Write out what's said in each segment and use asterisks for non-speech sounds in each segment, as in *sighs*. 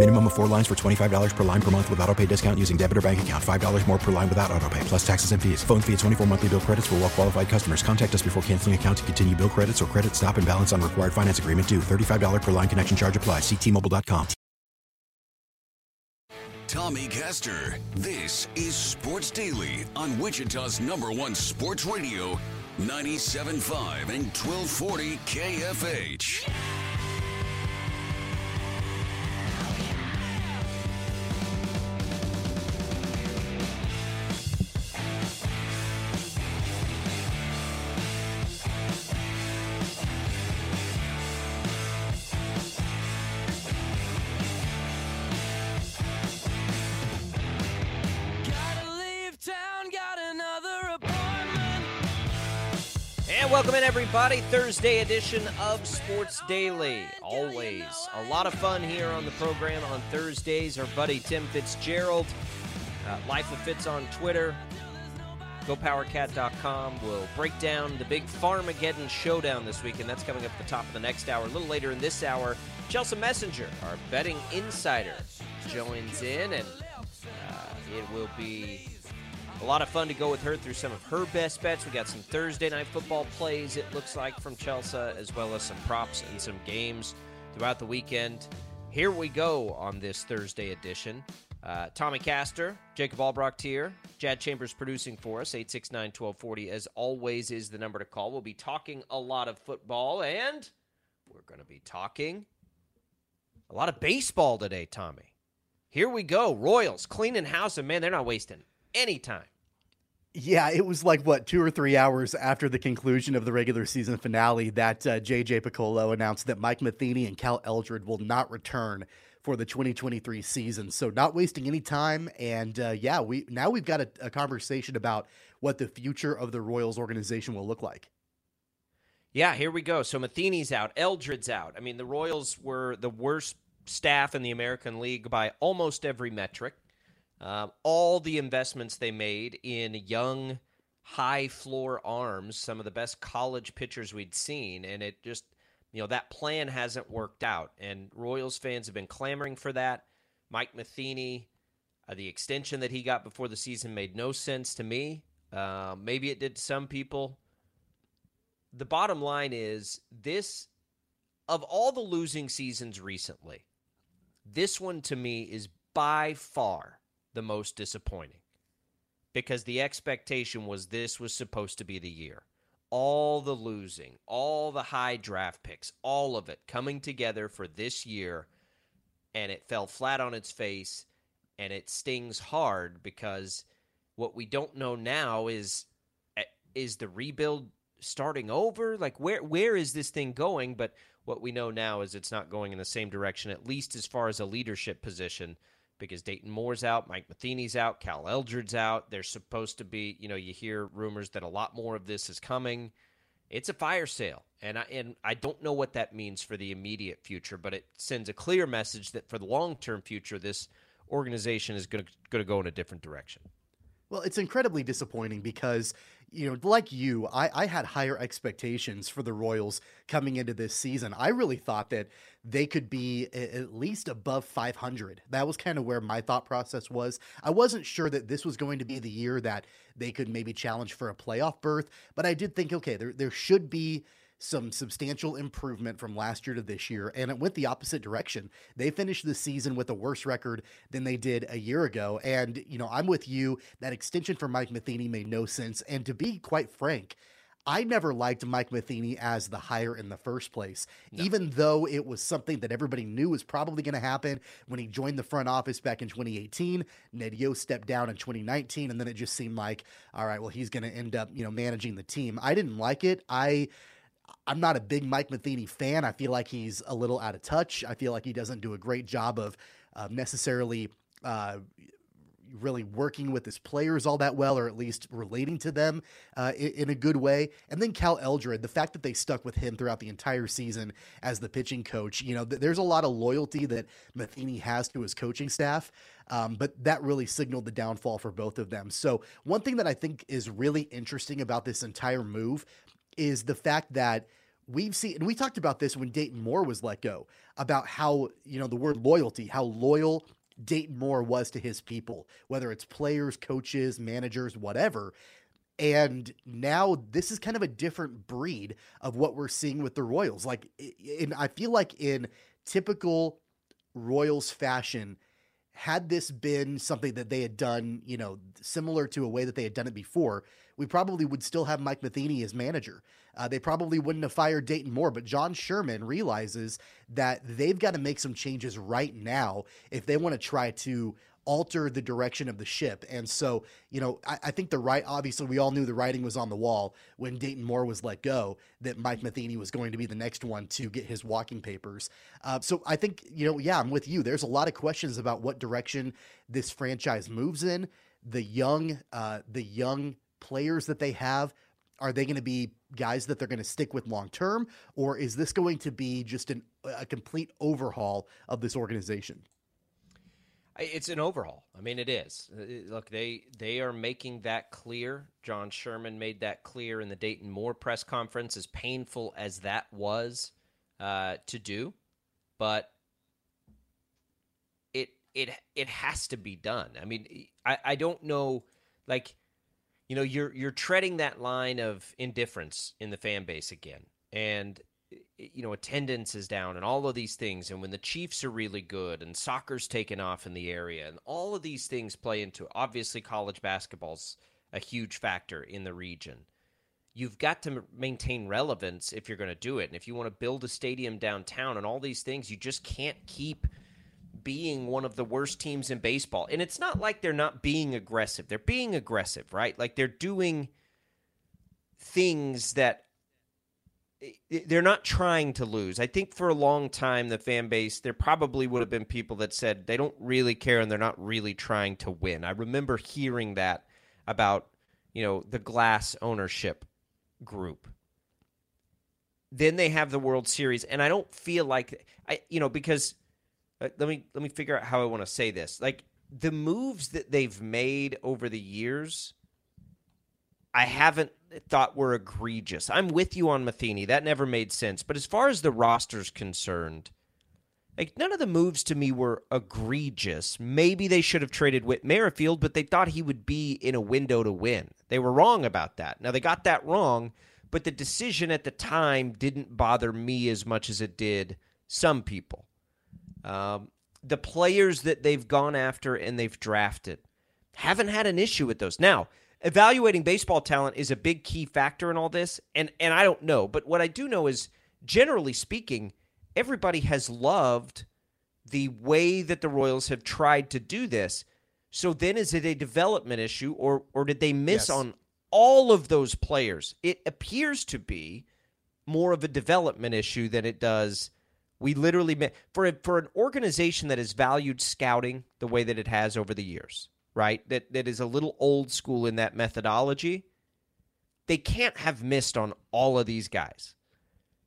Minimum of four lines for $25 per line per month with auto pay discount using debit or bank account. $5 more per line without auto pay, plus taxes and fees. Phone fee at 24 monthly bill credits for well qualified customers. Contact us before canceling account to continue bill credits or credit stop and balance on required finance agreement due. $35 per line connection charge applies. Ctmobile.com. Tommy Castor. This is Sports Daily on Wichita's number one sports radio, 97.5 and 1240 KFH. And welcome in, everybody. Thursday edition of Sports Daily. Always a lot of fun here on the program on Thursdays. Our buddy Tim Fitzgerald, uh, Life of Fitz on Twitter, GoPowerCat.com will break down the big Farmageddon showdown this week, and that's coming up at the top of the next hour. A little later in this hour, Chelsea Messenger, our betting insider, joins in, and uh, it will be a lot of fun to go with her through some of her best bets. We got some Thursday night football plays, it looks like, from Chelsea, as well as some props and some games throughout the weekend. Here we go on this Thursday edition. Uh, Tommy Castor, Jacob Albrocht here, Jad Chambers producing for us, 869 1240, as always, is the number to call. We'll be talking a lot of football, and we're going to be talking a lot of baseball today, Tommy. Here we go. Royals cleaning house, and man, they're not wasting any time. Yeah, it was like what two or three hours after the conclusion of the regular season finale that uh, JJ Picollo announced that Mike Matheny and Cal Eldred will not return for the 2023 season. So not wasting any time, and uh, yeah, we now we've got a, a conversation about what the future of the Royals organization will look like. Yeah, here we go. So Matheny's out, Eldred's out. I mean, the Royals were the worst staff in the American League by almost every metric. Um, all the investments they made in young, high floor arms, some of the best college pitchers we'd seen, and it just, you know, that plan hasn't worked out. And Royals fans have been clamoring for that. Mike Matheny, uh, the extension that he got before the season made no sense to me. Uh, maybe it did to some people. The bottom line is this of all the losing seasons recently, this one to me is by far the most disappointing because the expectation was this was supposed to be the year. All the losing, all the high draft picks, all of it coming together for this year, and it fell flat on its face, and it stings hard because what we don't know now is eh, is the rebuild starting over? Like where where is this thing going? But what we know now is it's not going in the same direction, at least as far as a leadership position because Dayton Moore's out, Mike Matheny's out, Cal Eldred's out. There's supposed to be, you know, you hear rumors that a lot more of this is coming. It's a fire sale, and I and I don't know what that means for the immediate future, but it sends a clear message that for the long term future, this organization is going to going to go in a different direction. Well, it's incredibly disappointing because, you know, like you, I, I had higher expectations for the Royals coming into this season. I really thought that they could be at least above 500. That was kind of where my thought process was. I wasn't sure that this was going to be the year that they could maybe challenge for a playoff berth, but I did think, okay, there, there should be some substantial improvement from last year to this year, and it went the opposite direction. They finished the season with a worse record than they did a year ago. And, you know, I'm with you. That extension for Mike Matheny made no sense. And to be quite frank, I never liked Mike Matheny as the hire in the first place, no. even though it was something that everybody knew was probably going to happen when he joined the front office back in 2018. Ned Yost stepped down in 2019, and then it just seemed like, all right, well, he's going to end up, you know, managing the team. I didn't like it. I. I'm not a big Mike Matheny fan. I feel like he's a little out of touch. I feel like he doesn't do a great job of uh, necessarily uh, really working with his players all that well, or at least relating to them uh, in, in, a good way. And then Cal Eldred, the fact that they stuck with him throughout the entire season as the pitching coach, you know, th- there's a lot of loyalty that Matheny has to his coaching staff. Um, but that really signaled the downfall for both of them. So, one thing that I think is really interesting about this entire move is the fact that we've seen, and we talked about this when Dayton Moore was let go, about how, you know, the word loyalty, how loyal Dayton Moore was to his people, whether it's players, coaches, managers, whatever. And now this is kind of a different breed of what we're seeing with the Royals. Like, in, I feel like in typical Royals fashion, had this been something that they had done, you know, similar to a way that they had done it before, we probably would still have Mike Matheny as manager. Uh, they probably wouldn't have fired Dayton Moore, but John Sherman realizes that they've got to make some changes right now if they want to try to alter the direction of the ship. And so, you know, I, I, think the right, obviously, we all knew the writing was on the wall when Dayton Moore was let go that Mike Matheny was going to be the next one to get his walking papers. Uh, so I think, you know, yeah, I'm with you. There's a lot of questions about what direction this franchise moves in. The young, uh, the young players that they have are they going to be guys that they're going to stick with long term, or is this going to be just an, a complete overhaul of this organization? It's an overhaul. I mean, it is. Uh, look, they they are making that clear. John Sherman made that clear in the Dayton Moore press conference. As painful as that was uh, to do, but it it it has to be done. I mean, I I don't know, like you know you're you're treading that line of indifference in the fan base again and Eh, you know attendance is down and all of these things and when the chiefs are really good and soccer's taken off in the area and all of these things play into it. obviously college basketball's a huge factor in the region you've got to maintain relevance if you're going to do it and if you want to build a stadium downtown and all these things you just can't keep being one of the worst teams in baseball. And it's not like they're not being aggressive. They're being aggressive, right? Like they're doing things that they're not trying to lose. I think for a long time, the fan base, there probably would have been people that said they don't really care and they're not really trying to win. I remember hearing that about, you know, the glass ownership group. Then they have the World Series, and I don't feel like I, you know, because uh, let me let me figure out how I want to say this. Like the moves that they've made over the years, I haven't thought were egregious. I'm with you on Matheny. That never made sense. But as far as the roster's concerned, like none of the moves to me were egregious. Maybe they should have traded Whit Merrifield, but they thought he would be in a window to win. They were wrong about that. Now they got that wrong, but the decision at the time didn't bother me as much as it did some people. Um, the players that they've gone after and they've drafted haven't had an issue with those. Now, evaluating baseball talent is a big key factor in all this, and and I don't know, but what I do know is generally speaking, everybody has loved the way that the Royals have tried to do this. So then is it a development issue or or did they miss yes. on all of those players? It appears to be more of a development issue than it does we literally for a, for an organization that has valued scouting the way that it has over the years, right? That that is a little old school in that methodology. They can't have missed on all of these guys.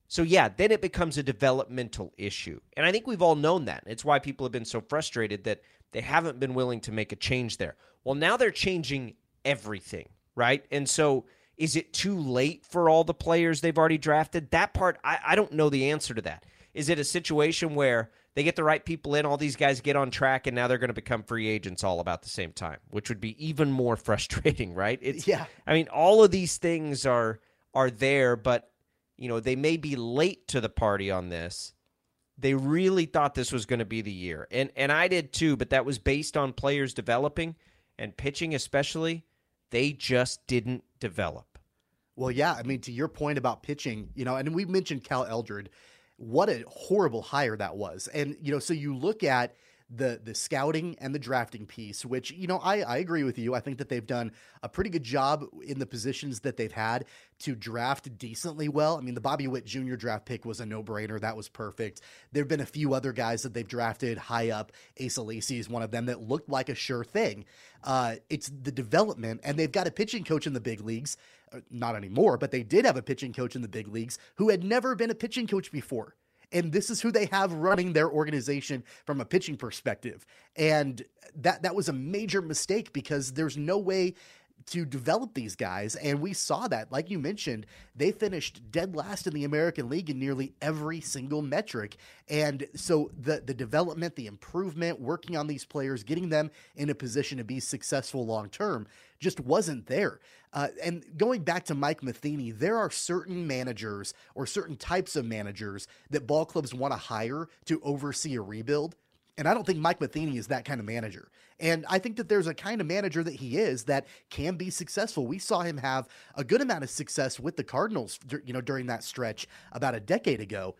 So yeah, then it becomes a developmental issue. And I think we've all known that. It's why people have been so frustrated that they haven't been willing to make a change there. Well, now they're changing everything, right? And so is it too late for all the players they've already drafted? That part, I, I don't know the answer to that. Is it a situation where they get the right people in, all these guys get on track, and now they're going to become free agents all about the same time, which would be even more *laughs* frustrating, right? It's yeah. I mean, all of these things are are there, but you know they may be late to the party on this. They really thought this was going to be the year, and and I did too, but that was based on players developing and pitching, especially. They just didn't develop. Well, yeah. I mean, to your point about pitching, you know, and we mentioned Cal Eldred. What a horrible hire that was. And, you know, so you look at the the scouting and the drafting piece, which you know I, I agree with you. I think that they've done a pretty good job in the positions that they've had to draft decently well. I mean, the Bobby Witt Jr. draft pick was a no brainer. That was perfect. There have been a few other guys that they've drafted high up. Asa Lacy is one of them that looked like a sure thing. Uh, it's the development, and they've got a pitching coach in the big leagues. Uh, not anymore, but they did have a pitching coach in the big leagues who had never been a pitching coach before and this is who they have running their organization from a pitching perspective. And that that was a major mistake because there's no way to develop these guys. And we saw that, like you mentioned, they finished dead last in the American League in nearly every single metric. And so the the development, the improvement, working on these players, getting them in a position to be successful long term just wasn't there. Uh, and going back to Mike Matheny, there are certain managers or certain types of managers that ball clubs want to hire to oversee a rebuild. And I don't think Mike Matheny is that kind of manager. And I think that there's a kind of manager that he is that can be successful. We saw him have a good amount of success with the Cardinals, you know, during that stretch about a decade ago.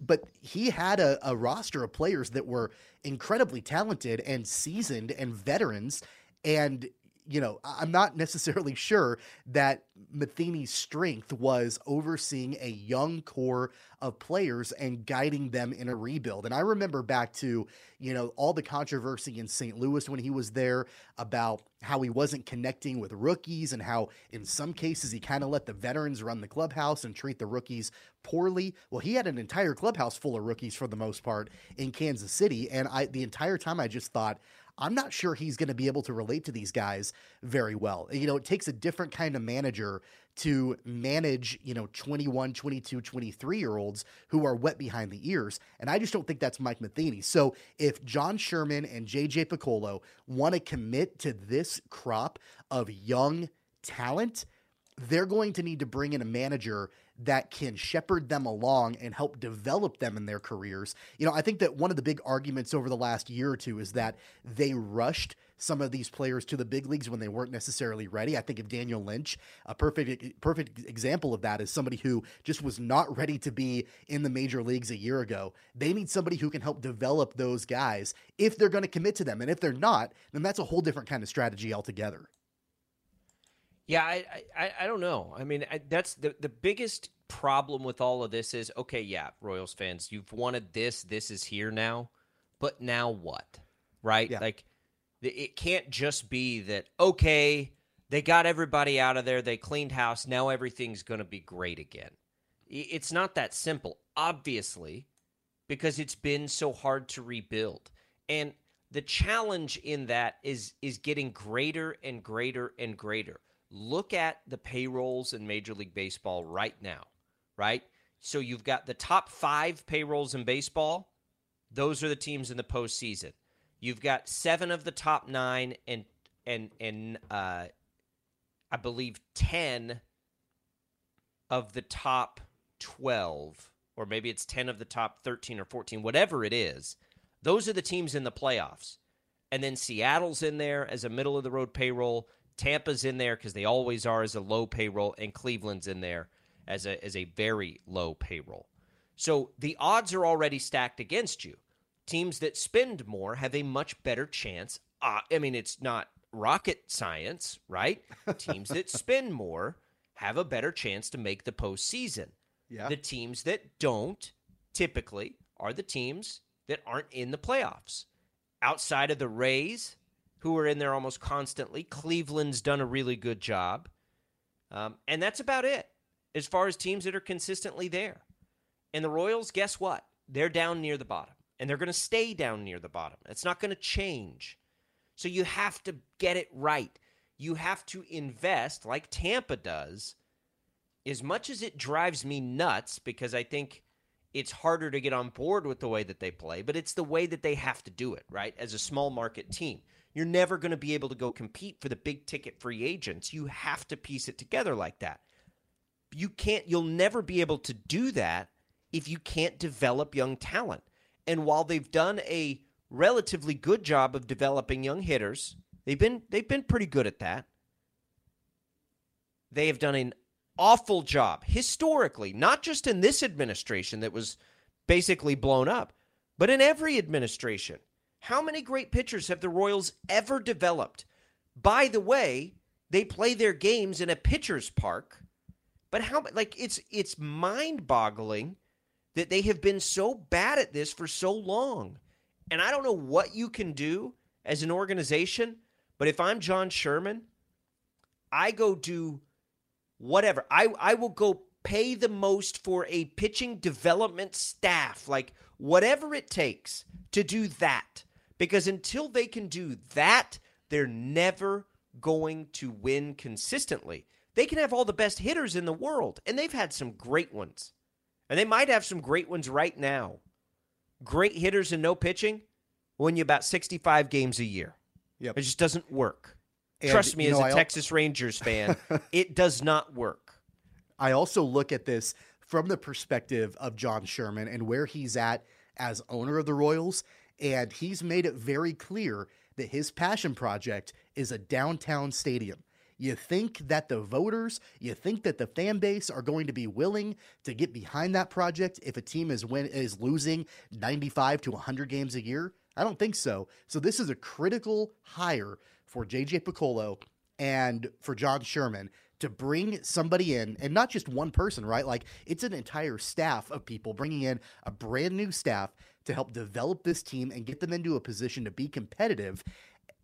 But he had a, a roster of players that were incredibly talented and seasoned and veterans. And you know, I'm not necessarily sure that Matheny's strength was overseeing a young core of players and guiding them in a rebuild. And I remember back to, you know, all the controversy in St. Louis when he was there about how he wasn't connecting with rookies and how in some cases he kind of let the veterans run the clubhouse and treat the rookies poorly. Well, he had an entire clubhouse full of rookies for the most part in Kansas City. And I the entire time I just thought, I'm not sure he's going to be able to relate to these guys very well. You know, it takes a different kind of manager to manage, you know, 21, 22, 23 year olds who are wet behind the ears. And I just don't think that's Mike Matheny. So if John Sherman and JJ Picollo want to commit to this crop of young talent, they're going to need to bring in a manager that can shepherd them along and help develop them in their careers. You know, I think that one of the big arguments over the last year or two is that they rushed some of these players to the big leagues when they weren't necessarily ready. I think of Daniel Lynch, a perfect perfect example of that is somebody who just was not ready to be in the major leagues a year ago. They need somebody who can help develop those guys if they're going to commit to them. And if they're not, then that's a whole different kind of strategy altogether. Yeah, I, I, I don't know. I mean, I, that's the the biggest problem with all of this is okay. Yeah, Royals fans, you've wanted this. This is here now, but now what? Right? Yeah. Like, it can't just be that. Okay, they got everybody out of there. They cleaned house. Now everything's going to be great again. It's not that simple, obviously, because it's been so hard to rebuild. And the challenge in that is is getting greater and greater and greater look at the payrolls in Major League Baseball right now, right? So you've got the top five payrolls in baseball. Those are the teams in the postseason. You've got seven of the top nine and and and uh, I believe ten of the top twelve, or maybe it's ten of the top thirteen or fourteen, whatever it is. Those are the teams in the playoffs. And then Seattle's in there as a middle of the road payroll. Tampa's in there because they always are as a low payroll, and Cleveland's in there as a as a very low payroll. So the odds are already stacked against you. Teams that spend more have a much better chance. Uh, I mean, it's not rocket science, right? *laughs* teams that spend more have a better chance to make the postseason. Yeah. The teams that don't typically are the teams that aren't in the playoffs. Outside of the Rays, who are in there almost constantly. Cleveland's done a really good job. Um, and that's about it as far as teams that are consistently there. And the Royals, guess what? They're down near the bottom, and they're going to stay down near the bottom. It's not going to change. So you have to get it right. You have to invest like Tampa does. As much as it drives me nuts because I think it's harder to get on board with the way that they play, but it's the way that they have to do it, right? As a small market team. You're never going to be able to go compete for the big ticket free agents. You have to piece it together like that. You can't, you'll never be able to do that if you can't develop young talent. And while they've done a relatively good job of developing young hitters, they've been they've been pretty good at that. They have done an awful job historically, not just in this administration that was basically blown up, but in every administration. How many great pitchers have the Royals ever developed? By the way, they play their games in a pitcher's park. But how like it's it's mind-boggling that they have been so bad at this for so long. And I don't know what you can do as an organization, but if I'm John Sherman, I go do whatever. I I will go pay the most for a pitching development staff, like whatever it takes to do that. Because until they can do that, they're never going to win consistently. They can have all the best hitters in the world, and they've had some great ones. And they might have some great ones right now. Great hitters and no pitching win you about 65 games a year. Yep. It just doesn't work. And, Trust me, as know, a I al- Texas Rangers fan, *laughs* it does not work. I also look at this from the perspective of John Sherman and where he's at as owner of the Royals. And he's made it very clear that his passion project is a downtown stadium. You think that the voters, you think that the fan base are going to be willing to get behind that project if a team is win is losing 95 to 100 games a year? I don't think so. So this is a critical hire for JJ Picollo and for John Sherman to bring somebody in and not just one person, right? Like it's an entire staff of people bringing in a brand new staff to help develop this team and get them into a position to be competitive.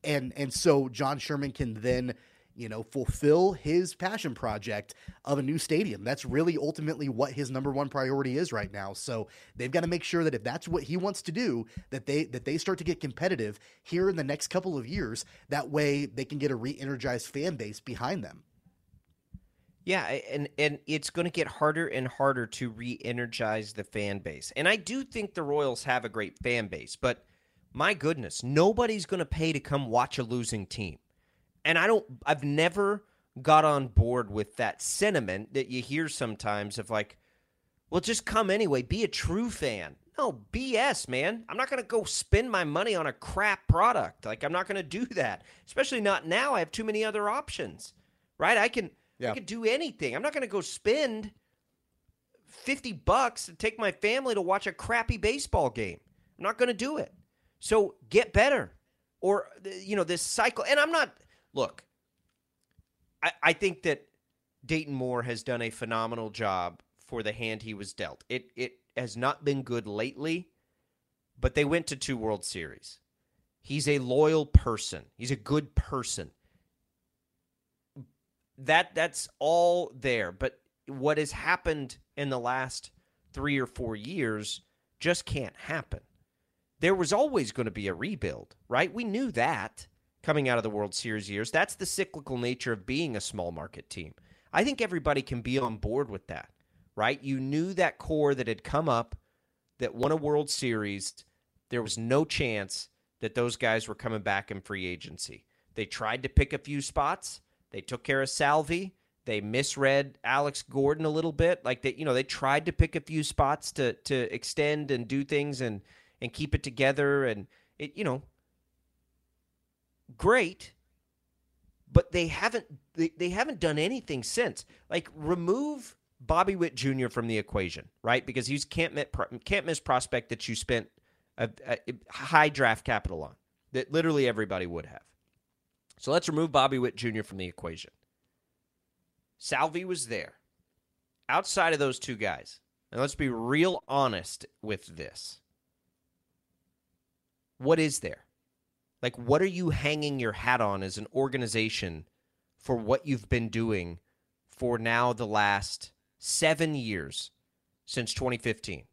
And and so John Sherman can then, you know, fulfill his passion project of a new stadium. That's really ultimately what his number one priority is right now. So they've got to make sure that if that's what he wants to do, that they that they start to get competitive here in the next couple of years. That way they can get a re-energized fan base behind them. Yeah, and and it's going to get harder and harder to re-energize the fan base. And I do think the Royals have a great fan base, but my goodness, nobody's going to pay to come watch a losing team. And I don't I've never got on board with that sentiment that you hear sometimes of like, well, just come anyway, be a true fan. No, BS, man. I'm not going to go spend my money on a crap product. Like I'm not going to do that. Especially not now. I have too many other options. Right? I can Yeah. I could do anything. I'm not going to go spend 50 bucks to take my family to watch a crappy baseball game. I'm not going to do it. So get better. Or, you know, this cycle. And I'm not, look, I, I think that Dayton Moore has done a phenomenal job for the hand he was dealt. It, it has not been good lately, but they went to two World Series. He's a loyal person, he's a good person that that's all there. But what has happened in the last 3 or 4 years just can't happen. There was always going to be a rebuild right? We knew that coming out of the World Series years. That's the cyclical nature of being a small market team. I think everybody can be on board with that right? You knew that core that had come up that won a World Series. There was no chance that those guys were coming back in free agency. They tried to pick a few spots they took care of Salvy. They misread Alex Gordon a little bit. Like they, you know, they tried to pick a few spots to to extend and do things and and keep it together and it, you know, great. But they haven't they, they haven't done anything since. Like remove Bobby Witt Jr. from the equation, right? Because he's can't miss, can't miss prospect that you spent a, a high draft capital on that literally everybody would have. So let's remove Bobby Witt Jr. from the equation. Salvy was there. Outside of those two guys, and let's be real honest with this. What is there? Like, what are you hanging your hat on as an organization for what you've been doing for now the last seven years since 2015?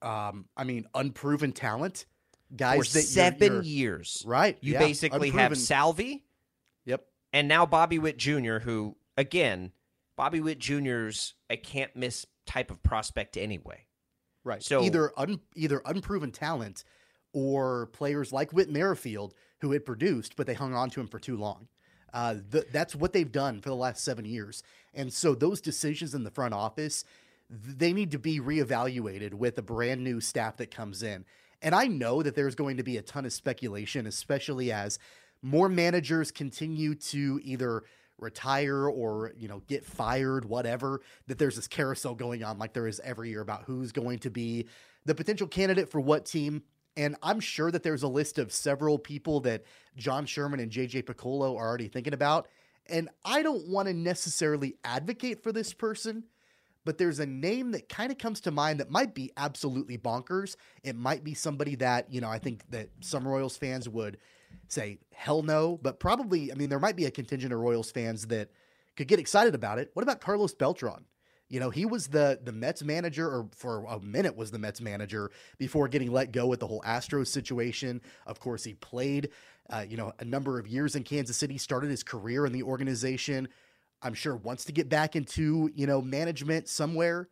Um, I mean, unproven talent, guys. for that you're- 7 you're- years. right? You yeah, basically have unproven. Salvy Yep. and now Bobby Witt Jr., who, again, Bobby Witt Jr.'s a can't miss type of prospect anyway. Right. So- either un, either unproven talent or players like Whit Merrifield who had produced, but they hung on to him for too long. Uh, th- that's what they've done for the last seven years. And so those decisions in the front office, th- they need to be reevaluated with a brand new staff that comes in. And I know that there's going to be a ton of speculation, especially as more managers continue to either retire or you know get fired whatever that there's this carousel going on like there is every year about who's going to be the potential candidate for what team. And I'm sure that there's a list of several people that John Sherman and JJ Picollo are already thinking about. And I don't want to necessarily advocate for this person but there's a name that kind of comes to mind that might be absolutely bonkers. It might be somebody that, you know, I think that some Royals fans would say, hell no. But probably, I mean, there might be a contingent of Royals fans that could get excited about it. What about Carlos Beltran? You know, he was the the Mets manager, or for a minute was the Mets manager before getting let go with the whole Astros situation. Of course, he played, uh, you know, a number of years in Kansas City, started his career in the organization. I'm sure wants to get back into, you know, management somewhere.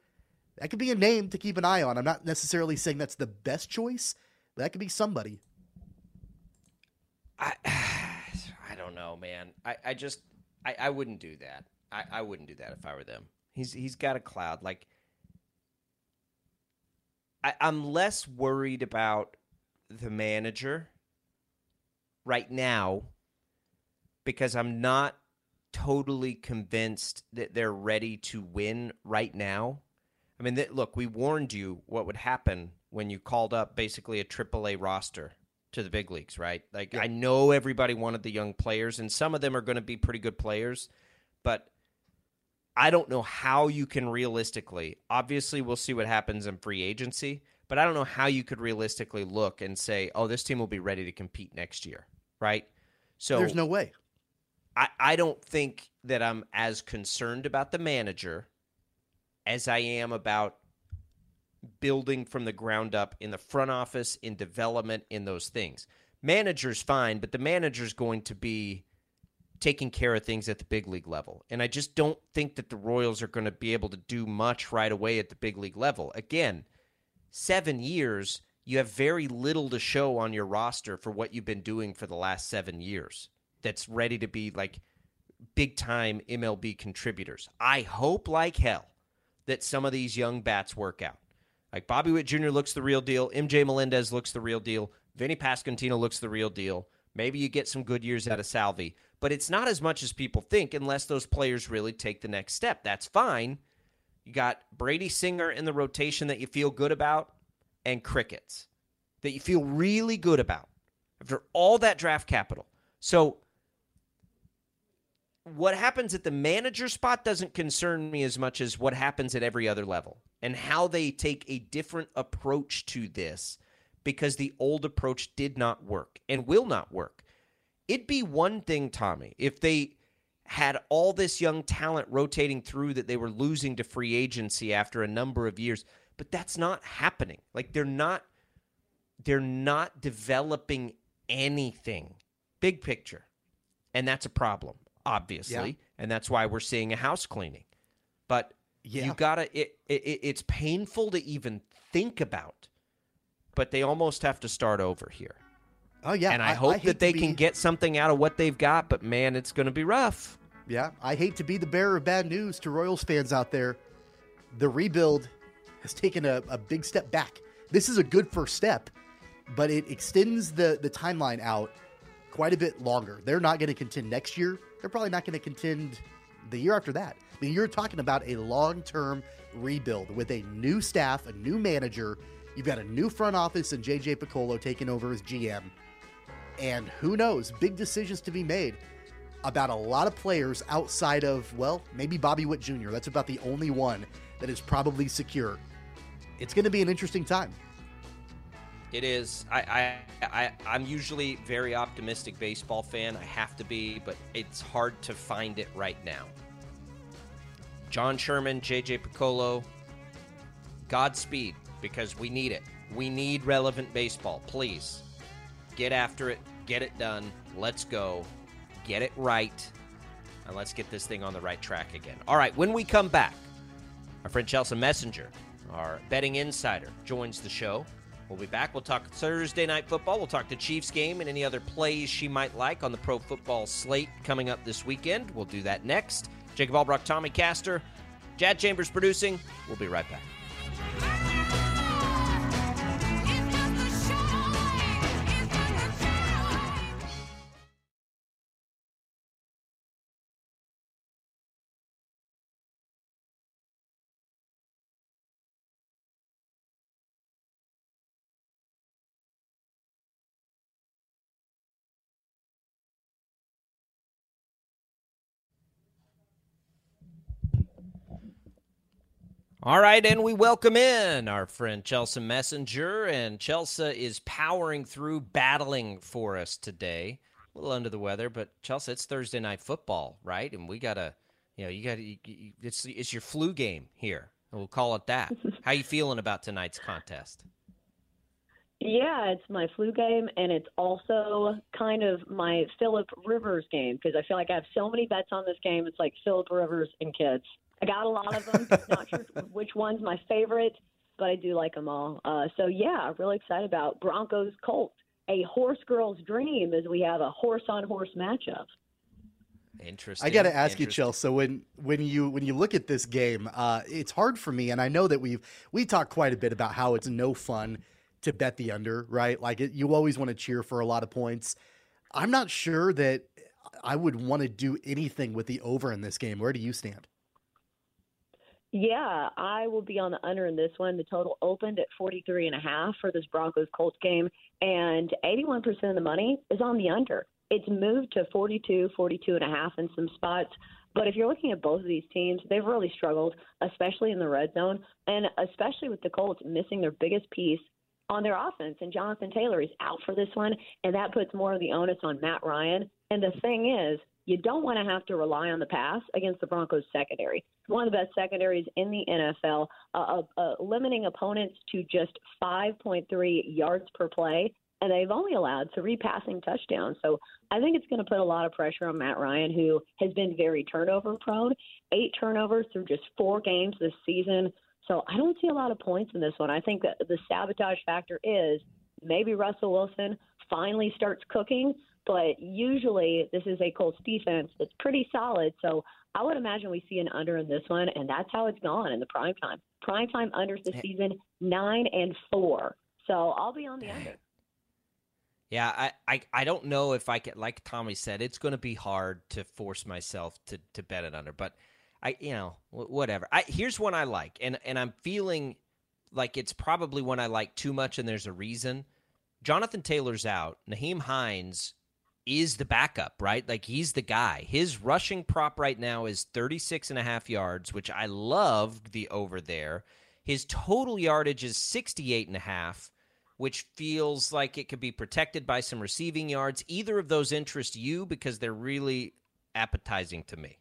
That could be a name to keep an eye on. I'm not necessarily saying that's the best choice, but that could be somebody. I *sighs* I don't know, man. I, I just I, I wouldn't do that. I, I wouldn't do that if I were them. He's he's got a cloud. Like I, I'm less worried about the manager right now because I'm not totally convinced that they're ready to win right now. I mean, look, we warned you what would happen when you called up basically a AAA roster to the big leagues, right? Like, yeah. I know everybody wanted the young players, and some of them are going to be pretty good players, but I don't know how you can realistically. Obviously, we'll see what happens in free agency, but I don't know how you could realistically look and say, "Oh, this team will be ready to compete next year," right? So there's no way. I, I don't think that I'm as concerned about the manager as I am about building from the ground up in the front office, in development, in those things. Manager's fine, but the manager's going to be taking care of things at the big league level. And I just don't think that the Royals are going to be able to do much right away at the big league level. Again, seven years, you have very little to show on your roster for what you've been doing for the last seven years that's ready to be like big time MLB contributors. I hope like hell that some of these young bats work out. Like Bobby Witt Jr. looks the real deal. MJ Melendez looks the real deal. Vinny Pasquantino looks the real deal. Maybe you get some good years out of Salvy, but it's not as much as people think unless those players really take the next step. That's fine. You got Brady Singer in the rotation that you feel good about, and crickets that you feel really good about after all that draft capital. So what happens at the manager spot doesn't concern me as much as what happens at every other level and how they take a different approach to this because the old approach did not work and will not work. It'd be one thing, Tommy, if they had all this young talent rotating through that they were losing to free agency after a number of years, but that's not happening. Like they're not they're not developing anything big picture. And that's a problem obviously, yeah. and that's why we're seeing a house cleaning. But yeah. you gotta. It, it it's painful to even think about, but they almost have to start over here. Oh yeah, and I, I hope I that they be... can get something out of what they've got. But man, it's going to be rough. Yeah, I hate to be the bearer of bad news to Royals fans out there. The rebuild has taken a, a big step back. This is a good first step, but it extends the the timeline out quite a bit longer. They're not going to contend next year they're probably not going to contend the year after that. I mean, you're talking about a long term rebuild with a new staff, a new manager. You've got a new front office and JJ Picollo taking over as GM. And who knows, big decisions to be made about a lot of players outside of, well, maybe Bobby Witt Jr. That's about the only one that is probably secure. It's going to be an interesting time. It is. I, I, I, I'm usually very optimistic baseball fan. I have to be, but it's hard to find it right now. John Sherman, JJ Picollo, Godspeed, because we need it. We need relevant baseball. Please get after it, get it done. Let's go, get it right, and let's get this thing on the right track again. All right, when we come back, our friend Chelsea Messenger, our betting insider, joins the show. We'll be back. We'll talk Thursday night football. We'll talk the Chiefs game and any other plays she might like on the pro football slate coming up this weekend. We'll do that next. Jacob Albrock, Tommy Castor, Jad Chambers producing. We'll be right back. All right, and we welcome in our friend Chelsea Messenger, and Chelsea is powering through, battling for us today. A little under the weather, but Chelsea, it's Thursday night football, right? And we gotta, you know, you gotta, you, you, it's it's your flu game here. We'll call it that. *laughs* How you feeling about tonight's contest? Yeah, it's my flu game, and it's also kind of my Philip Rivers game because I feel like I have so many bets on this game. It's like Philip Rivers and kids. I got a lot of them. Not sure *laughs* which one's my favorite, but I do like them all. Uh, so yeah, really excited about Broncos Colts, a horse girl's dream, as we have a horse on horse matchup. Interesting. I got to ask you, Chelsea. So when when you when you look at this game, uh, it's hard for me, and I know that we've we talked quite a bit about how it's no fun to bet the under, right? Like it, you always want to cheer for a lot of points. I'm not sure that I would want to do anything with the over in this game. Where do you stand? Yeah, I will be on the under in this one. The total opened at 43 and a half for this Broncos Colts game and 81% of the money is on the under. It's moved to 42, 42 and a half in some spots. But if you're looking at both of these teams, they've really struggled, especially in the red zone, and especially with the Colts missing their biggest piece on their offense. And Jonathan Taylor is out for this one, and that puts more of the onus on Matt Ryan. And the thing is, you don't want to have to rely on the pass against the Broncos secondary. One of the best secondaries in the NFL, uh, uh, limiting opponents to just 5.3 yards per play, and they've only allowed three passing touchdowns. So I think it's going to put a lot of pressure on Matt Ryan, who has been very turnover prone. Eight turnovers through just four games this season. So I don't see a lot of points in this one. I think that the sabotage factor is maybe Russell Wilson finally starts cooking, but usually this is a Colts defense that's pretty solid. So I would imagine we see an under in this one, and that's how it's gone in the prime time. Prime time unders this season nine and four. So I'll be on the under. Yeah, I, I, I don't know if I can like Tommy said, it's gonna be hard to force myself to, to bet it under, but I you know, whatever. I here's one I like, and, and I'm feeling like it's probably one I like too much and there's a reason. Jonathan Taylor's out. Nyheim Hines is the backup, right? Like he's the guy. His rushing prop right now is 36 and a half yards, which I love the over there. His total yardage is 68 and a half, which feels like it could be protected by some receiving yards. Either of those interest you because they're really appetizing to me.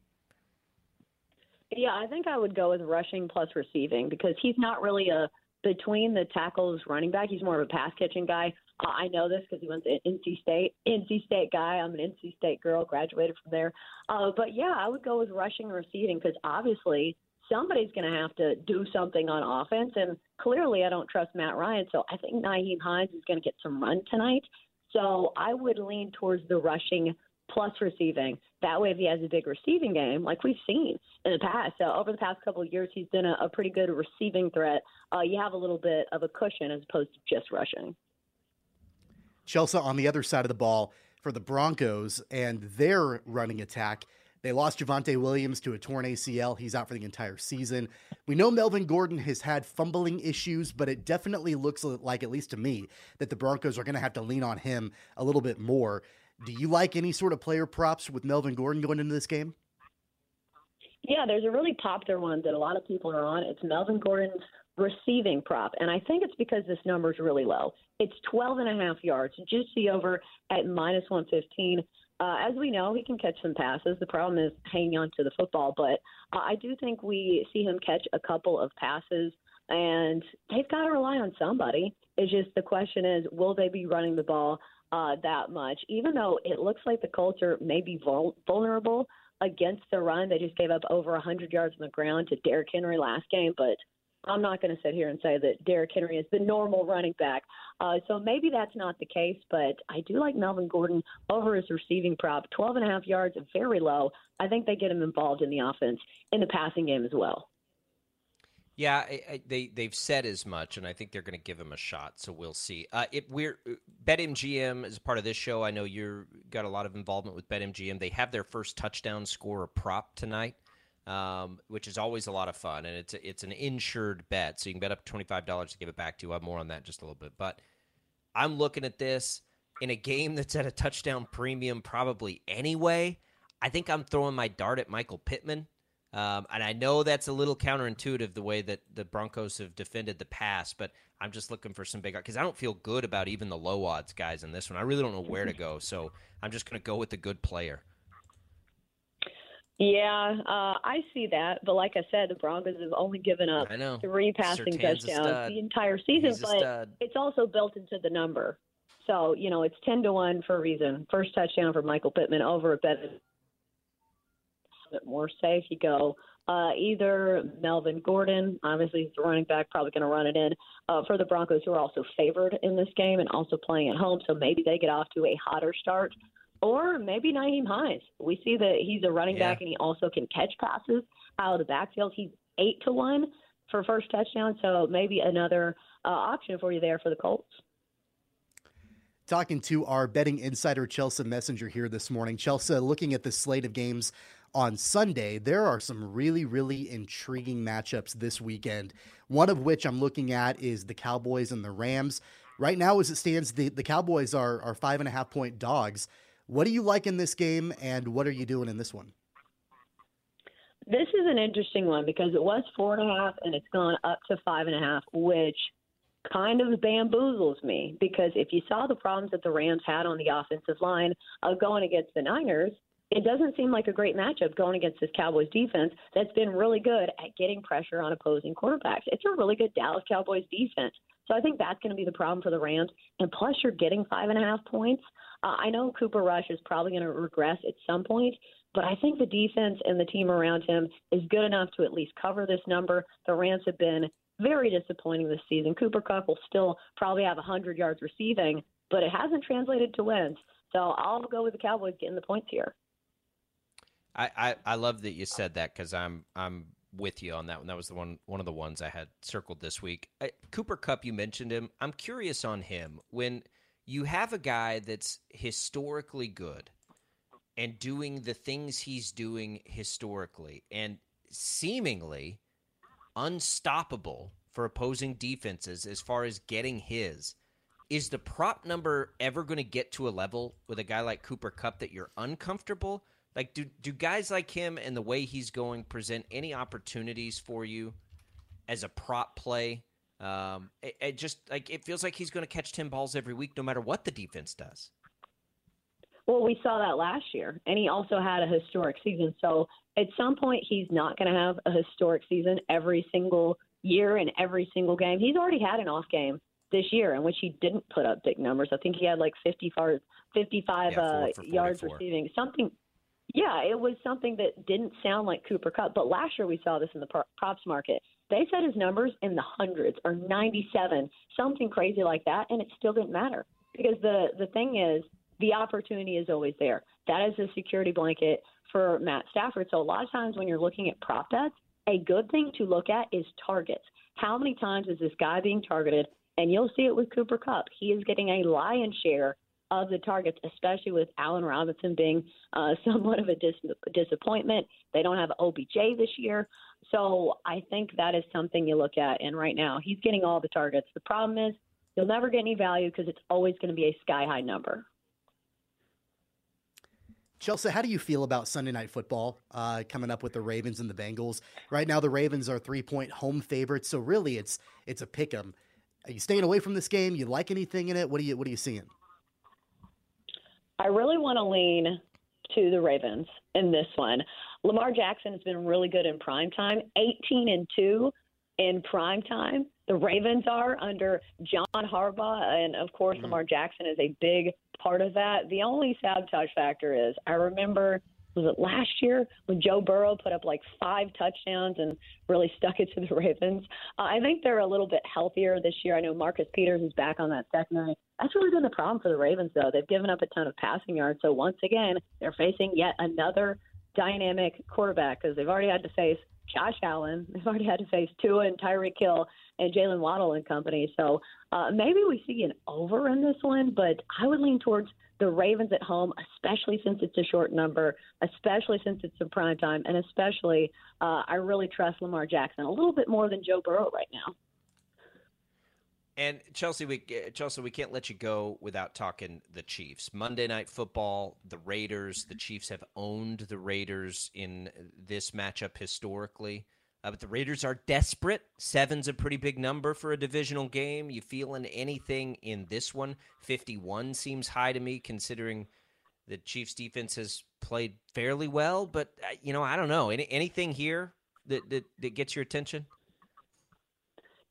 Yeah, I think I would go with rushing plus receiving because he's not really a between the tackles running back. He's more of a pass catching guy. Uh, I know this because he went to NC State. NC State guy. I'm an NC State girl, graduated from there. Uh, but yeah, I would go with rushing and receiving because obviously somebody's going to have to do something on offense. And clearly, I don't trust Matt Ryan. So I think Nyheim Hines is going to get some run tonight. So I would lean towards the rushing plus receiving. That way, if he has a big receiving game, like we've seen in the past, so over the past couple of years, he's been a, a pretty good receiving threat. Uh, you have a little bit of a cushion as opposed to just rushing. Chelsea on the other side of the ball for the Broncos and their running attack. They lost Javonte Williams to a torn ACL. He's out for the entire season. We know Melvin Gordon has had fumbling issues, but it definitely looks like, at least to me, that the Broncos are going to have to lean on him a little bit more. Do you like any sort of player props with Melvin Gordon going into this game? Yeah, there's a really popular one that a lot of people are on. It's Melvin Gordon's receiving prop, and I think it's because this number is really low. It's 12 and a half yards, just the over at minus 115. Uh, as we know, he can catch some passes. The problem is hanging on to the football, but uh, I do think we see him catch a couple of passes, and they've got to rely on somebody. It's just the question is, will they be running the ball uh, that much? Even though it looks like the Colts are maybe vul- vulnerable against the run, they just gave up over 100 yards on the ground to Derrick Henry last game, but – I'm not going to sit here and say that Derrick Henry is the normal running back. Uh, so maybe that's not the case, but I do like Melvin Gordon over his receiving prop. 12 and a half yards, very low. I think they get him involved in the offense in the passing game as well. Yeah, I, I, they they've said as much, and I think they're going to give him a shot. So we'll see. Uh, it, we're BetMGM is part of this show. I know you've got a lot of involvement with BetMGM. They have their first touchdown score prop tonight um, which is always a lot of fun, and it's a, it's an insured bet, so you can bet up twenty five dollars to give it back to you. I have more on that just a little bit, but I'm looking at this in a game that's at a touchdown premium probably anyway. I think I'm throwing my dart at Michael Pittman. Um, and I know that's a little counterintuitive the way that the Broncos have defended the pass, but I'm just looking for some big because I don't feel good about even the low odds guys in this one. I really don't know where to go, so I'm just going to go with the good player. Yeah, uh, I see that, but like I said, the Broncos have only given up three passing Surtain's a touchdowns the entire season, but it's also built into the number. So you know, it's ten to one for a reason. First touchdown for Michael Pittman over a bet bit more safe. You go uh, either Melvin Gordon, obviously he's the running back, probably going to run it in uh, for the Broncos, who are also favored in this game and also playing at home. So maybe they get off to a hotter start. Or maybe Nyheim Hines. We see that he's a running Yeah. back and he also can catch passes out of the backfield. He's eight to one for first touchdown, so maybe another uh, option for you there for the Colts. Talking to our betting insider, Chelsea Messenger, here this morning. Chelsea, looking at the slate of games on Sunday, there are some really, really intriguing matchups this weekend. One of which I'm looking at is the Cowboys and the Rams. Right now, as it stands, the, the Cowboys are, are five and a half point dogs. What do you like in this game, and what are you doing in this one? This is an interesting one because it was four and a half and it's gone up to five and a half, which kind of bamboozles me because if you saw the problems that the Rams had on the offensive line uh, going against the Niners, it doesn't seem like a great matchup going against this Cowboys defense that's been really good at getting pressure on opposing quarterbacks. It's a really good Dallas Cowboys defense. So I think that's going to be the problem for the Rams. And plus, you're getting five and a half points. Uh, I know Cooper Rush is probably going to regress at some point, but I think the defense and the team around him is good enough to at least cover this number. The Rams have been very disappointing this season. Cooper Kupp will still probably have 100 yards receiving, but it hasn't translated to wins. So I'll go with the Cowboys getting the points here. I, I, I love that you said that because I'm I'm with you on that one. That was the one one of the ones I had circled this week. I, Cooper Kupp, you mentioned him. I'm curious on him when you have a guy that's historically good and doing the things he's doing historically and seemingly unstoppable for opposing defenses as far as getting his. Is the prop number ever going to get to a level with a guy like Cooper Kupp that you're uncomfortable? Like, do do guys like him and the way he's going present any opportunities for you as a prop play? Um, it, it just like it feels like he's going to catch ten balls every week, no matter what the defense does. Well, we saw that last year, and he also had a historic season. So at some point, he's not going to have a historic season every single year and every single game. He's already had an off game this year in which he didn't put up big numbers. I think he had like 55, 55 Yeah, four uh, yards receiving. Something, yeah, it was something that didn't sound like Cooper Kupp. But last year we saw this in the props market. They said his numbers in the hundreds or 97, something crazy like that, and it still didn't matter because the the thing is the opportunity is always there. That is a security blanket for Matt Stafford. So a lot of times when you're looking at prop bets, a good thing to look at is targets. How many times is this guy being targeted? And you'll see it with Cooper Cup. He is getting a lion's share of the targets, especially with Allen Robinson being uh, *laughs* somewhat of a dis- disappointment. They don't have OBJ this year. So I think that is something you look at. And right now, he's getting all the targets. The problem is you'll never get any value because it's always going to be a sky high number. Chelsea, how do you feel about Sunday Night Football uh, coming up with the Ravens and the Bengals? Right now, the Ravens are three point home favorites, so really, it's it's a pick 'em. Are you staying away from this game? You like anything in it? What are you What are you seeing? I really want to lean to the Ravens in this one. Lamar Jackson has been really good in prime time, 18 and 2 in prime time. The Ravens are under John Harbaugh, and of course, mm-hmm. Lamar Jackson is a big part of that. The only sabotage factor is I remember was it last year when Joe Burrow put up like five touchdowns and really *laughs* stuck it to the Ravens. Uh, I think they're a little bit healthier this year. I know Marcus Peters is back on that secondary. That's really been the problem for the Ravens, though. They've given up a ton of passing yards. So once again, they're facing yet another dynamic quarterback because they've already had to face Josh Allen. *laughs* They've already had to face Tua and Tyreek Hill and Jaylen Waddle and company. So uh, maybe we see an over in this one, but I would lean towards the Ravens at home, especially since it's a short number, especially since it's in prime time, and especially uh, I really trust Lamar Jackson a little bit more than Joe Burrow right now. And Chelsea, we Chelsea, we can't let you go without talking the Chiefs. Monday Night Football, the Raiders. The Chiefs have owned the Raiders in this matchup historically, uh, but the Raiders are desperate. Seven's a pretty big number for a divisional game. You feeling anything in this one? Fifty-one seems high to me, considering the Chiefs' defense has played fairly well. But uh, you know, I don't know. Any, anything here that, that that gets your attention?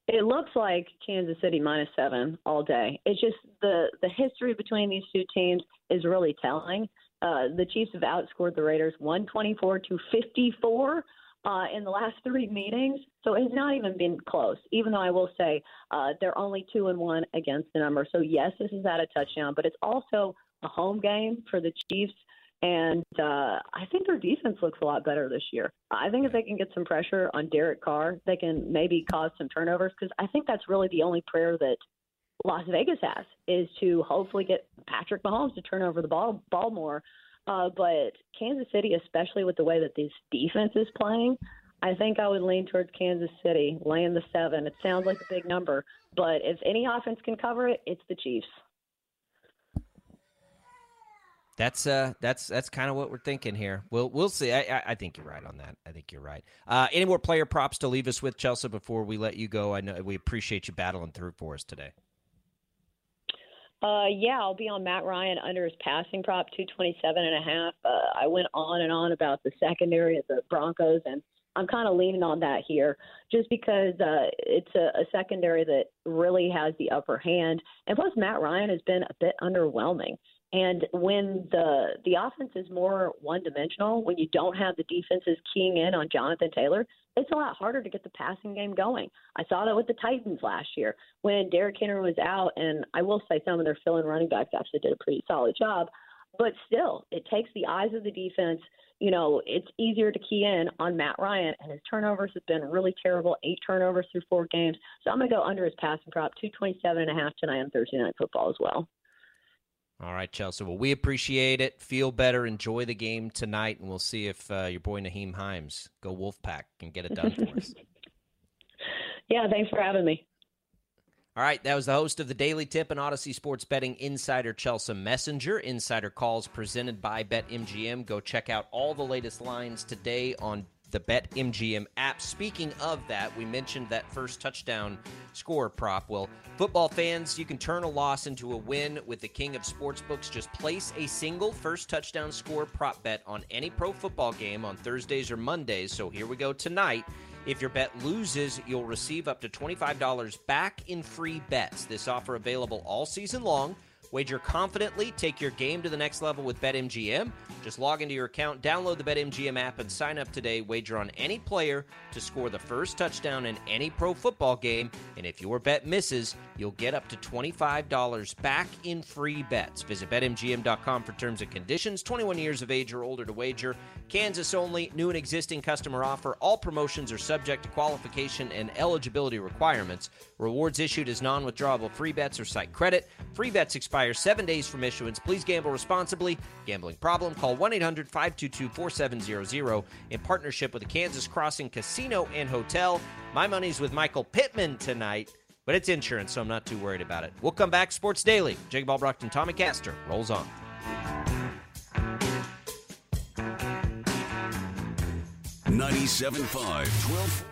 It looks like Kansas City minus seven all day. It's just the the history between these two teams is really telling. Uh, the Chiefs have outscored the Raiders 124 to 54 uh, in the last *laughs* three meetings, so it's not even been close. Even though I will say uh, they're only two and one against the number. So yes, this is at a touchdown, but it's also a home game for the Chiefs. And uh, I think their defense looks a lot better this year. I think if they can get some pressure on Derek Carr, they can maybe cause some turnovers because I think that's really the only prayer that Las Vegas has is to hopefully get Patrick Mahomes to turn over the ball, ball more. Uh, but Kansas City, especially with the way that this defense is playing, I think I would lean towards Kansas City, laying the seven. It sounds like a big number, but if any offense can cover it, it's the Chiefs. That's uh, that's that's kind of what we're thinking here. We'll we'll see. I, I, I think you're right on that. I think you're right. Uh, any more player props to leave us with, Chelsea, before we let you go? I know we appreciate you battling through for us today. Uh, yeah, I'll be on Matt Ryan under his passing prop, 227 and a half. Uh, I went on and on about the secondary of the Broncos, and I'm kind of leaning on that here just because uh, it's a, a secondary that really has the upper hand. And plus, Matt Ryan has been a bit underwhelming. And when the the offense is more one dimensional, when you don't have the defenses keying in on Jonathan Taylor, it's a lot harder to get the passing game going. I saw that with the Titans last year when Derrick Henry was out, and I will say some of their fill-in running backs actually did a pretty solid job. But still, it takes the eyes of the defense. You know, it's easier to key in on Matt Ryan, and his turnovers have been really terrible. Eight turnovers through four games. So I'm going to go under his passing prop, two twenty-seven and a half tonight on Thursday Night Football as well. All right, Chelsea. Well, we appreciate it. Feel better. Enjoy the game tonight, and we'll see if uh, your boy Nyheim Hines go Wolfpack and get it done for us. *laughs* Yeah, thanks for having me. All right, that was the host of the Daily Tip and Audacy Sports Betting Insider Chelsea Messenger. Insider calls presented by BetMGM. Go check out all the latest lines today on the BetMGM app. Speaking of that, we mentioned that first touchdown score prop. Well, football fans, you can turn a loss into a win with the king of sportsbooks. Just place a single first touchdown score prop bet on any pro football game on Thursdays or Mondays. So here we go tonight. If your bet loses, you'll receive up to $25 back in free bets. This offer available all season long. Wager confidently, take your game to the next level with BetMGM. Just log into your account, download the BetMGM app, and sign up today. Wager on any player to score the first touchdown in any pro football game. And if your bet misses, you'll get up to $25 back in free bets. Visit BetMGM.com for terms and conditions. 21 years of age or older to wager. Kansas only, new and existing customer offer. All promotions are subject to qualification and eligibility requirements. Rewards issued as non withdrawable free bets or site credit. Free bets expire seven days from issuance. Please gamble responsibly. Gambling problem? Call 1 800 522 4700 in partnership with the Kansas Crossing Casino and Hotel. My money's with Michael Pittman tonight, but it's insurance, so I'm not too worried about it. We'll come back. Sports Daily. Jake Albrecht and Tommy Castor rolls on. Ninety-seven five twelve.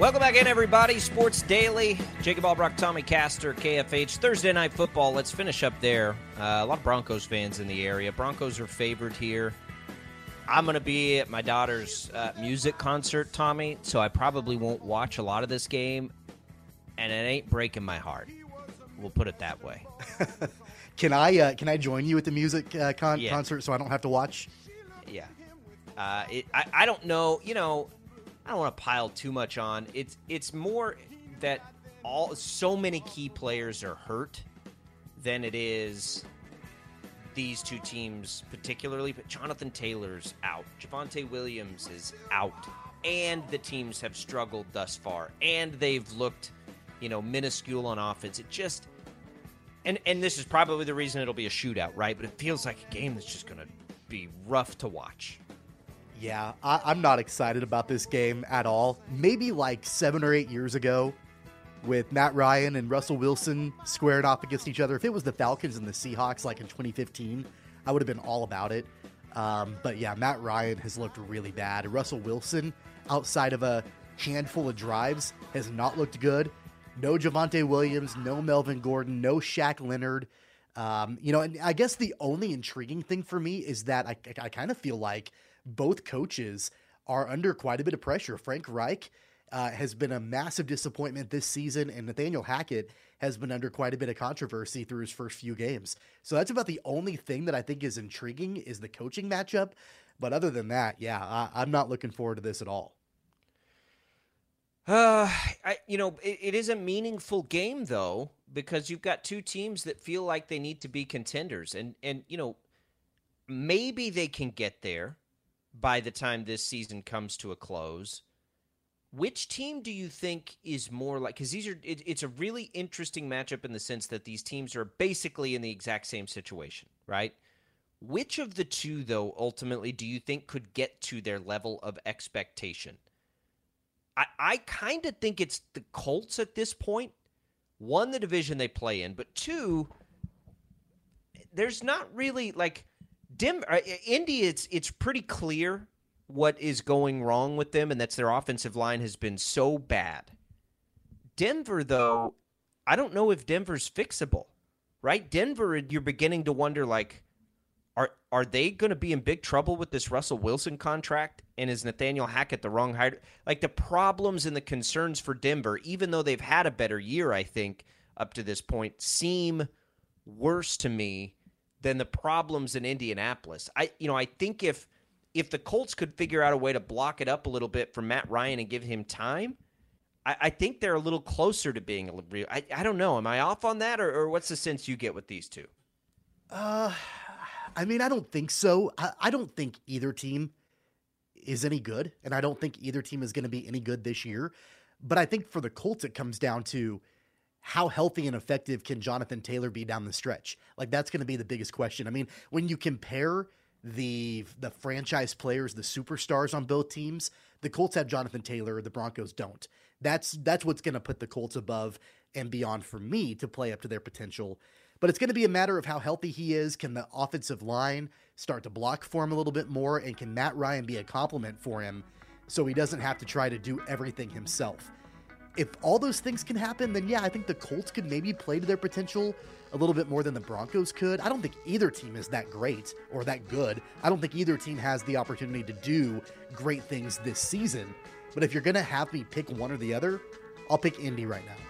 Welcome back in, everybody. Sports Daily. Jacob Albrecht, Tommy Castor, KFH. Thursday Night Football. Let's finish up there. Uh, a lot of Broncos fans in the area. Broncos are favored here. I'm going to be at my daughter's uh, music concert, Tommy, so I probably won't watch a lot of this game, and it ain't breaking my heart. We'll put it that way. *laughs* can I uh, can I join you at the music uh, con- Yeah. concert so I don't have to watch? Yeah. Uh, it, I, I don't know. You know, I don't want to pile too much on. It's it's more that all so many key players are hurt than it is these two teams particularly. But Jonathan Taylor's out. Javonte Williams is out, and the teams have struggled thus far, and they've looked, you know, minuscule on offense. It just and and this is probably the reason it'll be a shootout, right? But it feels like a game that's just to be rough to watch. Yeah, I, I'm not excited about this game at all. Maybe like seven or eight years ago, with Matt Ryan and Russell Wilson squaring off against each other. If it was the Falcons and the Seahawks, like in 2015, I would have been all about it. Um, but yeah, Matt Ryan has looked really bad. Russell Wilson, outside of a handful of drives, has not looked good. No Javonte Williams, no Melvin Gordon, no Shaq Leonard. Um, you know, and I guess the only intriguing thing for me is that I, I kind of feel like both coaches are under quite a bit of pressure. Frank Reich uh, has been a massive disappointment this season, and Nathaniel Hackett has been under quite a bit of controversy through his first few games. So that's about the only thing that I think is intriguing is the coaching matchup. But other than that, yeah, I, I'm not looking forward to this at all. Uh, I, you know, it, it is a meaningful game though because you've got two teams that feel like they need to be contenders, and and you know, maybe they can get there by the time this season comes to a close. Which team do you think is more like? Because these are, it, it's a really interesting matchup in the sense that these teams are basically in the exact same situation, right? Which of the two, though, ultimately, do you think could get to their level of expectation? I, I kind of think it's the Colts at this point. One, the division they play in, but two, there's not really like Dim uh, Indy. It's it's pretty clear what is going wrong with them, and that's their offensive line has been so bad. Denver, though, I don't know if Denver's fixable, right? Denver, you're beginning to wonder like, are are they going to be in big trouble with this Russell Wilson contract? And is Nathaniel Hackett the wrong hire? Like the problems and the concerns for Denver, even though they've had a better year, I think up to this point, seem worse to me than the problems in Indianapolis. I you know I think if if the Colts could figure out a way to block it up a little bit for Matt Ryan and give him time, I, I think they're a little closer to being a real. I, I don't know. Am I off on that, or, or what's the sense you get with these two? Uh, I mean, I don't think so. I, I don't think either team is any good, and I don't think either team is going to be any good this year. But I think for the Colts, it comes down to how healthy and effective can Jonathan Taylor be down the stretch? Like that's going to be the biggest question. I mean, when you compare the the franchise players, the superstars on both teams, The Colts have Jonathan Taylor, the Broncos don't. That's that's what's going to put the Colts above and beyond for me to play up to their potential. But it's going to be a matter of how healthy he is. Can the offensive line start to block for him a little bit more? And can Matt Ryan be a complement for him so he doesn't have to try to do everything himself? If all those things can happen, then yeah, I think the Colts could maybe play to their potential a little bit more than the Broncos could. I don't think either team is that great or that good. I don't think either team has the opportunity to do great things this season. But if you're going to have me pick one or the other, I'll pick Indy right now.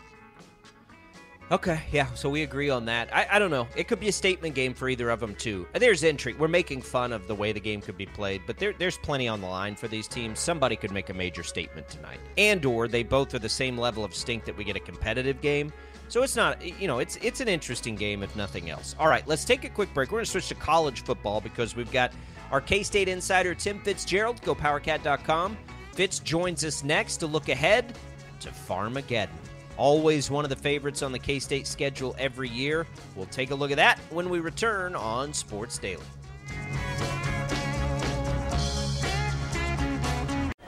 Okay, yeah, so we agree on that. I, I don't know. It could be a statement game for either of them, too. There's intrigue. We're making fun of the way the game could be played, but there, there's plenty on the line for these teams. Somebody could make a major statement tonight. And or they both are the same level of stink that we get a competitive game. So it's not, you know, it's it's an interesting game if nothing else. All right, let's take a quick break. We're going to switch to college football because we've got our K-State insider Tim Fitzgerald. Go powercat.com. Fitz joins us next to look ahead to Farmageddon. Always one of the favorites on the K State schedule every year. We'll take a look at that when we return on Sports Daily.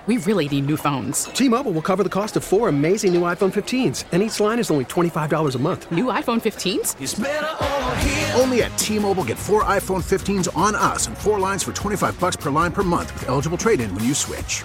We really need new phones. T Mobile will cover the cost of four amazing new iPhone 15s, and each line is only $25 a month. New iPhone 15s? Only at T Mobile get four iPhone 15s on us and four lines for 25 bucks per line per month with eligible trade in when you switch.